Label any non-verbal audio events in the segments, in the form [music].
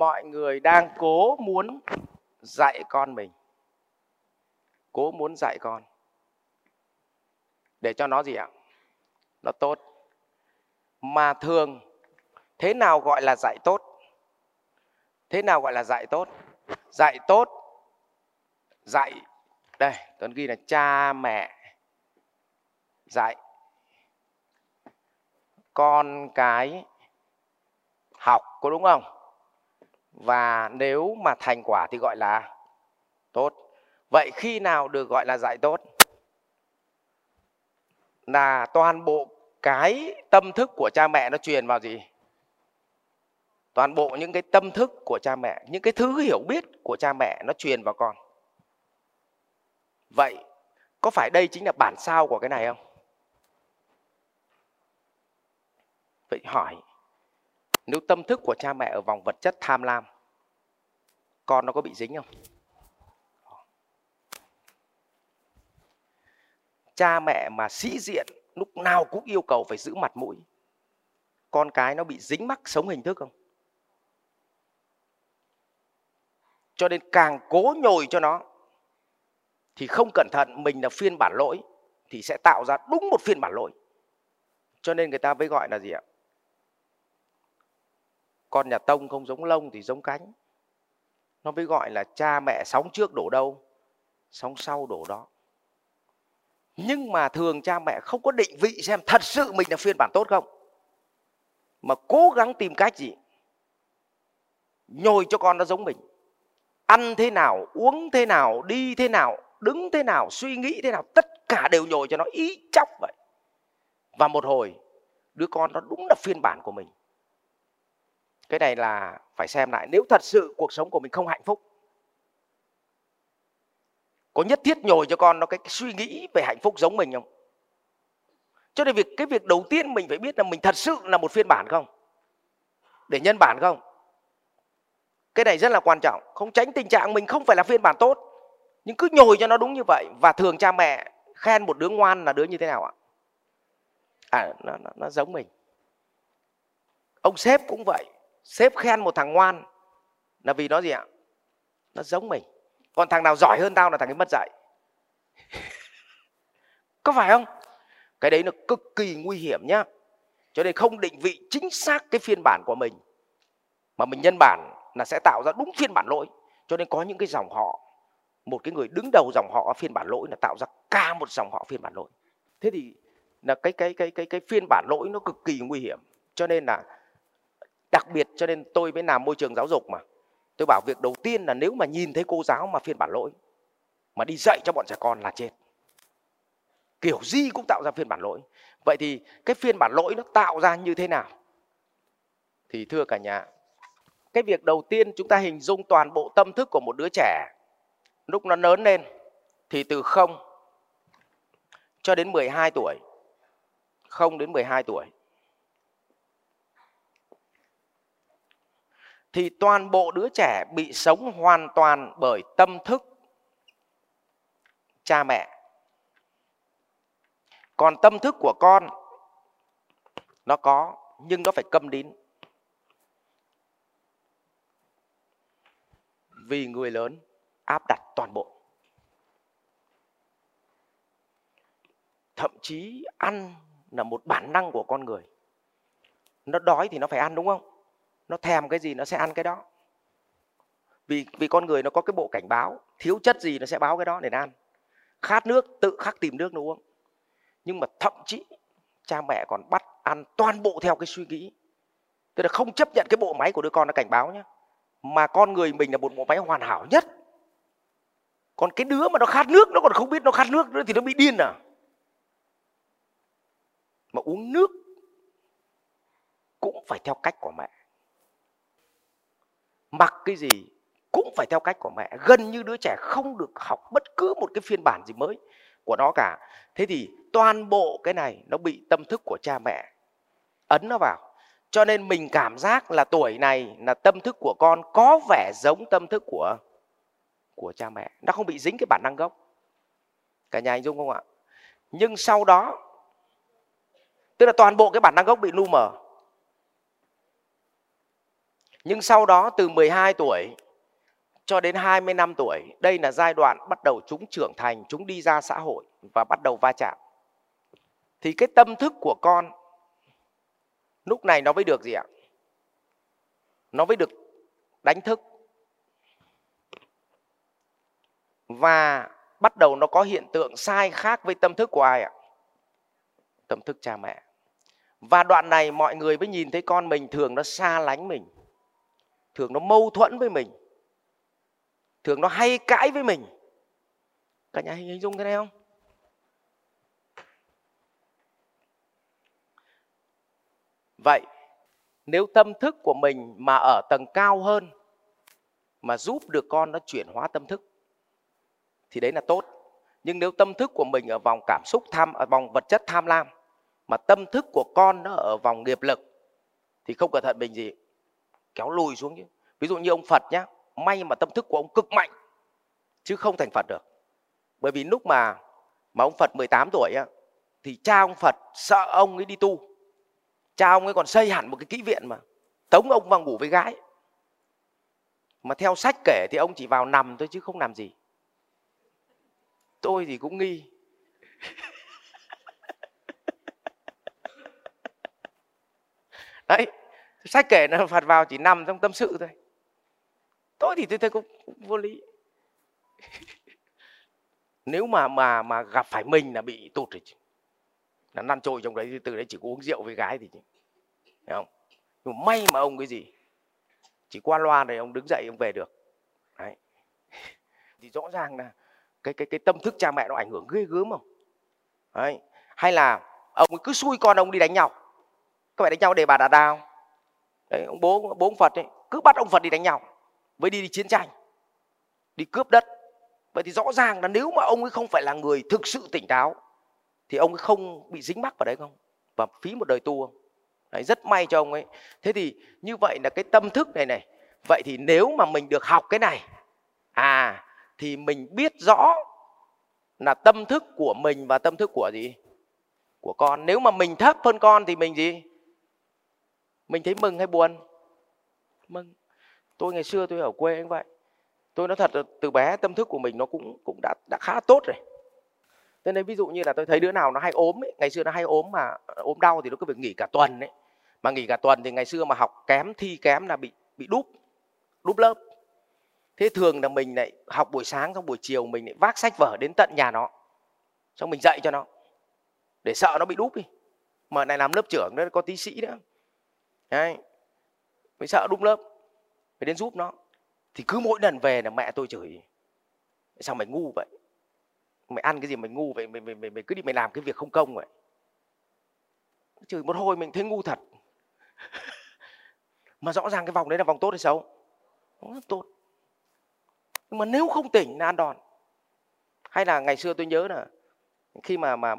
mọi người đang cố muốn dạy con mình. Cố muốn dạy con. Để cho nó gì ạ? Nó tốt. Mà thường, thế nào gọi là dạy tốt? Thế nào gọi là dạy tốt? Dạy tốt, dạy, đây tuấn ghi là cha mẹ dạy. Con cái học, có đúng không? Và nếu mà thành quả thì gọi là tốt. Vậy khi nào được gọi là dạy tốt? Là toàn bộ cái tâm thức của cha mẹ nó truyền vào gì? Toàn bộ những cái tâm thức của cha mẹ, những cái thứ hiểu biết của cha mẹ nó truyền vào con. Vậy có phải đây chính là bản sao của cái này không? Vậy hỏi nếu tâm thức của cha mẹ ở vòng vật chất tham lam, con nó có bị dính không? Cha mẹ mà sĩ diện, lúc nào cũng yêu cầu phải giữ mặt mũi. Con cái nó bị dính mắc sống hình thức không? Cho nên càng cố nhồi cho nó, thì không cẩn thận, mình là phiên bản lỗi, thì sẽ tạo ra đúng một phiên bản lỗi. Cho nên người ta mới gọi là gì ạ? Con nhà tông không giống lông thì giống cánh. Nó mới gọi là cha mẹ sóng trước đổ đâu, sóng sau đổ đó. Nhưng mà thường cha mẹ không có định vị xem thật sự mình là phiên bản tốt không. Mà cố gắng tìm cách gì? Nhồi cho con nó giống mình. Ăn thế nào, uống thế nào, đi thế nào, đứng thế nào, suy nghĩ thế nào, tất cả đều nhồi cho nó ý chóc vậy. Và một hồi, đứa con nó đúng là phiên bản của mình cái này là phải xem lại nếu thật sự cuộc sống của mình không hạnh phúc có nhất thiết nhồi cho con nó cái suy nghĩ về hạnh phúc giống mình không? Cho nên việc cái việc đầu tiên mình phải biết là mình thật sự là một phiên bản không? Để nhân bản không? Cái này rất là quan trọng. Không tránh tình trạng mình không phải là phiên bản tốt nhưng cứ nhồi cho nó đúng như vậy. Và thường cha mẹ khen một đứa ngoan là đứa như thế nào ạ? À nó, nó, nó giống mình. Ông sếp cũng vậy sếp khen một thằng ngoan là vì nó gì ạ? Nó giống mình. Còn thằng nào giỏi hơn tao là thằng ấy mất dạy. [laughs] Có phải không? Cái đấy nó cực kỳ nguy hiểm nhá. Cho nên không định vị chính xác cái phiên bản của mình, mà mình nhân bản là sẽ tạo ra đúng phiên bản lỗi. Cho nên có những cái dòng họ, một cái người đứng đầu dòng họ phiên bản lỗi là tạo ra cả một dòng họ phiên bản lỗi. Thế thì là cái cái cái cái cái phiên bản lỗi nó cực kỳ nguy hiểm. Cho nên là đặc biệt cho nên tôi mới làm môi trường giáo dục mà. Tôi bảo việc đầu tiên là nếu mà nhìn thấy cô giáo mà phiên bản lỗi, mà đi dạy cho bọn trẻ con là chết. Kiểu gì cũng tạo ra phiên bản lỗi. Vậy thì cái phiên bản lỗi nó tạo ra như thế nào? Thì thưa cả nhà, cái việc đầu tiên chúng ta hình dung toàn bộ tâm thức của một đứa trẻ, lúc nó lớn lên thì từ 0 cho đến 12 tuổi. 0 đến 12 tuổi. Thì toàn bộ đứa trẻ bị sống hoàn toàn bởi tâm thức. Cha mẹ, còn tâm thức của con, nó có, nhưng nó phải câm đín vì người lớn áp đặt toàn bộ. Thậm chí ăn là một bản năng của con người. Nó đói thì nó phải ăn, đúng không? Nó thèm cái gì nó sẽ ăn cái đó. Vì vì con người nó có cái bộ cảnh báo, thiếu chất gì nó sẽ báo cái đó để nó ăn. Khát nước, tự khắc tìm nước nó uống. Nhưng mà thậm chí, cha mẹ còn bắt ăn toàn bộ theo cái suy nghĩ. Tức là không chấp nhận cái bộ máy của đứa con nó cảnh báo nhé mà con người mình là một bộ máy hoàn hảo nhất. Còn cái đứa mà nó khát nước, nó còn không biết nó khát nước nữa thì nó bị điên à? Mà uống nước cũng phải theo cách của mẹ mặc cái gì cũng phải theo cách của mẹ. Gần như đứa trẻ không được học bất cứ một cái phiên bản gì mới của nó cả. Thế thì toàn bộ cái này nó bị tâm thức của cha mẹ ấn nó vào. Cho nên mình cảm giác là tuổi này là tâm thức của con có vẻ giống tâm thức của của cha mẹ. Nó không bị dính cái bản năng gốc. Cả nhà anh dung không ạ? Nhưng sau đó, tức là toàn bộ cái bản năng gốc bị lu mờ nhưng sau đó từ 12 tuổi cho đến 20 năm tuổi, đây là giai đoạn bắt đầu chúng trưởng thành, chúng đi ra xã hội và bắt đầu va chạm. Thì cái tâm thức của con lúc này nó mới được gì ạ? Nó mới được đánh thức. Và bắt đầu nó có hiện tượng sai khác với tâm thức của ai ạ? Tâm thức cha mẹ. Và đoạn này mọi người mới nhìn thấy con mình thường nó xa lánh mình thường nó mâu thuẫn với mình. Thường nó hay cãi với mình. Cả nhà hình dung cái này không? Vậy, nếu tâm thức của mình mà ở tầng cao hơn, mà giúp được con nó chuyển hóa tâm thức, thì đấy là tốt. Nhưng nếu tâm thức của mình ở vòng cảm xúc tham ở vòng vật chất tham lam, mà tâm thức của con nó ở vòng nghiệp lực, thì không cẩn thận mình gì kéo lùi xuống chứ. Ví dụ như ông Phật nhá may mà tâm thức của ông cực mạnh chứ không thành Phật được. Bởi vì lúc mà mà ông Phật 18 tuổi á, thì cha ông Phật sợ ông ấy đi tu. Cha ông ấy còn xây hẳn một cái kỹ viện mà tống ông vào ngủ với gái. Mà theo sách kể thì ông chỉ vào nằm thôi chứ không làm gì. Tôi thì cũng nghi. [laughs] Đấy sách kể là phật vào chỉ nằm trong tâm sự thôi. Tôi thì tôi thấy cũng, cũng vô lý. [laughs] Nếu mà mà mà gặp phải mình là bị tụt rồi là năn trôi trong đấy từ đấy chỉ có uống rượu với gái thì Thấy không? Nhưng mà may mà ông cái gì? Chỉ qua loa này ông đứng dậy ông về được. Đấy. [laughs] Thì rõ ràng là cái cái cái tâm thức cha mẹ nó ảnh hưởng ghê gớm không? Đấy. Hay là ông cứ xui con ông đi đánh nhau. Các bạn đánh nhau để bà đã đao đấy ông bố bố ông phật ấy cứ bắt ông phật đi đánh nhau với đi, đi chiến tranh đi cướp đất. Vậy thì rõ ràng là nếu mà ông ấy không phải là người thực sự tỉnh táo thì ông ấy không bị dính mắc vào đấy không? Và phí một đời tu không? Đấy, rất may cho ông ấy. Thế thì như vậy là cái tâm thức này này. Vậy thì nếu mà mình được học cái này à thì mình biết rõ là tâm thức của mình và tâm thức của gì? Của con. Nếu mà mình thấp hơn con thì mình gì? Mình thấy mừng hay buồn? Mừng. Tôi ngày xưa tôi ở quê như vậy. Tôi nói thật từ bé tâm thức của mình nó cũng cũng đã đã khá tốt rồi. Cho nên ví dụ như là tôi thấy đứa nào nó hay ốm ấy, ngày xưa nó hay ốm mà ốm đau thì nó cứ việc nghỉ cả tuần ấy. Mà nghỉ cả tuần thì ngày xưa mà học kém thi kém là bị bị đúp đúp lớp. Thế thường là mình lại học buổi sáng xong buổi chiều mình lại vác sách vở đến tận nhà nó. Xong mình dạy cho nó để sợ nó bị đúp đi. Mà này làm lớp trưởng nó có tí sĩ nữa. Đấy. mình sợ đúng lớp phải đến giúp nó. Thì cứ mỗi lần về là mẹ tôi chửi. Sao mày ngu vậy? Mày ăn cái gì mày ngu vậy? Mày, mày, mày, mày cứ đi mày làm cái việc không công vậy. Chửi một hồi mình thấy ngu thật. [laughs] Mà rõ ràng cái vòng đấy là vòng tốt hay xấu? Rất tốt. Nhưng mà nếu không tỉnh là ăn đòn. Hay là ngày xưa tôi nhớ là khi mà mà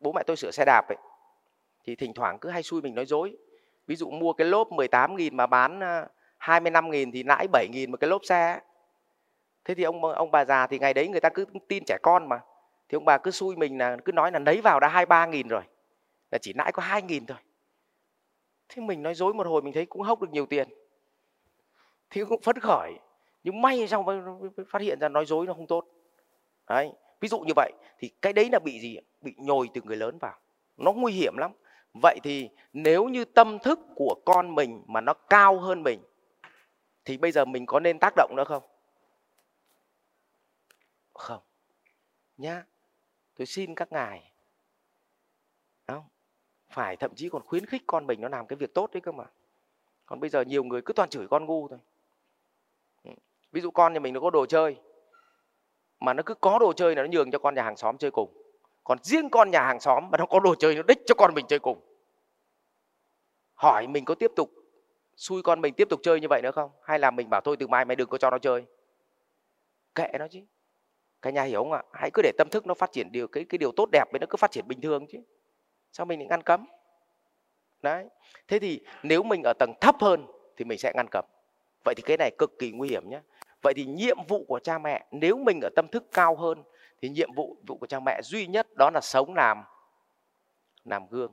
bố mẹ tôi sửa xe đạp ấy thì thỉnh thoảng cứ hay xui mình nói dối ví dụ mua cái lốp 18 nghìn mà bán 25 à, nghìn thì lãi 7 nghìn một cái lốp xe. Thế thì ông ông bà già thì ngày đấy người ta cứ tin trẻ con mà. Thì ông bà cứ xui mình là cứ nói là lấy vào đã 23 nghìn rồi là chỉ lãi có 2 nghìn thôi. Thế mình nói dối một hồi mình thấy cũng hốc được nhiều tiền. Thì cũng phấn khởi. Nhưng may xong phát hiện ra nói dối nó không tốt. Đấy ví dụ như vậy thì cái đấy là bị gì bị nhồi từ người lớn vào. Nó nguy hiểm lắm vậy thì nếu như tâm thức của con mình mà nó cao hơn mình, thì bây giờ mình có nên tác động nữa không? Không. Nhá, tôi xin các ngài không phải thậm chí còn khuyến khích con mình nó làm cái việc tốt đấy cơ mà. Còn bây giờ nhiều người cứ toàn chửi con ngu thôi. Ừ, ví dụ con nhà mình nó có đồ chơi, mà nó cứ có đồ chơi là nó nhường cho con nhà hàng xóm chơi cùng. Còn riêng con nhà hàng xóm mà nó có đồ chơi nó đích cho con mình chơi cùng hỏi mình có tiếp tục xui con mình tiếp tục chơi như vậy nữa không? Hay là mình bảo thôi, từ mai mày đừng có cho nó chơi. Kệ nó chứ. Cả nhà hiểu không ạ? Hãy cứ để tâm thức nó phát triển điều, cái cái điều tốt đẹp với nó cứ phát triển bình thường chứ. Sao mình lại ngăn cấm? Đấy. Thế thì nếu mình ở tầng thấp hơn thì mình sẽ ngăn cấm. Vậy thì cái này cực kỳ nguy hiểm nhé vậy thì nhiệm vụ của cha mẹ, nếu mình ở tâm thức cao hơn thì nhiệm vụ vụ của cha mẹ duy nhất đó là sống làm làm gương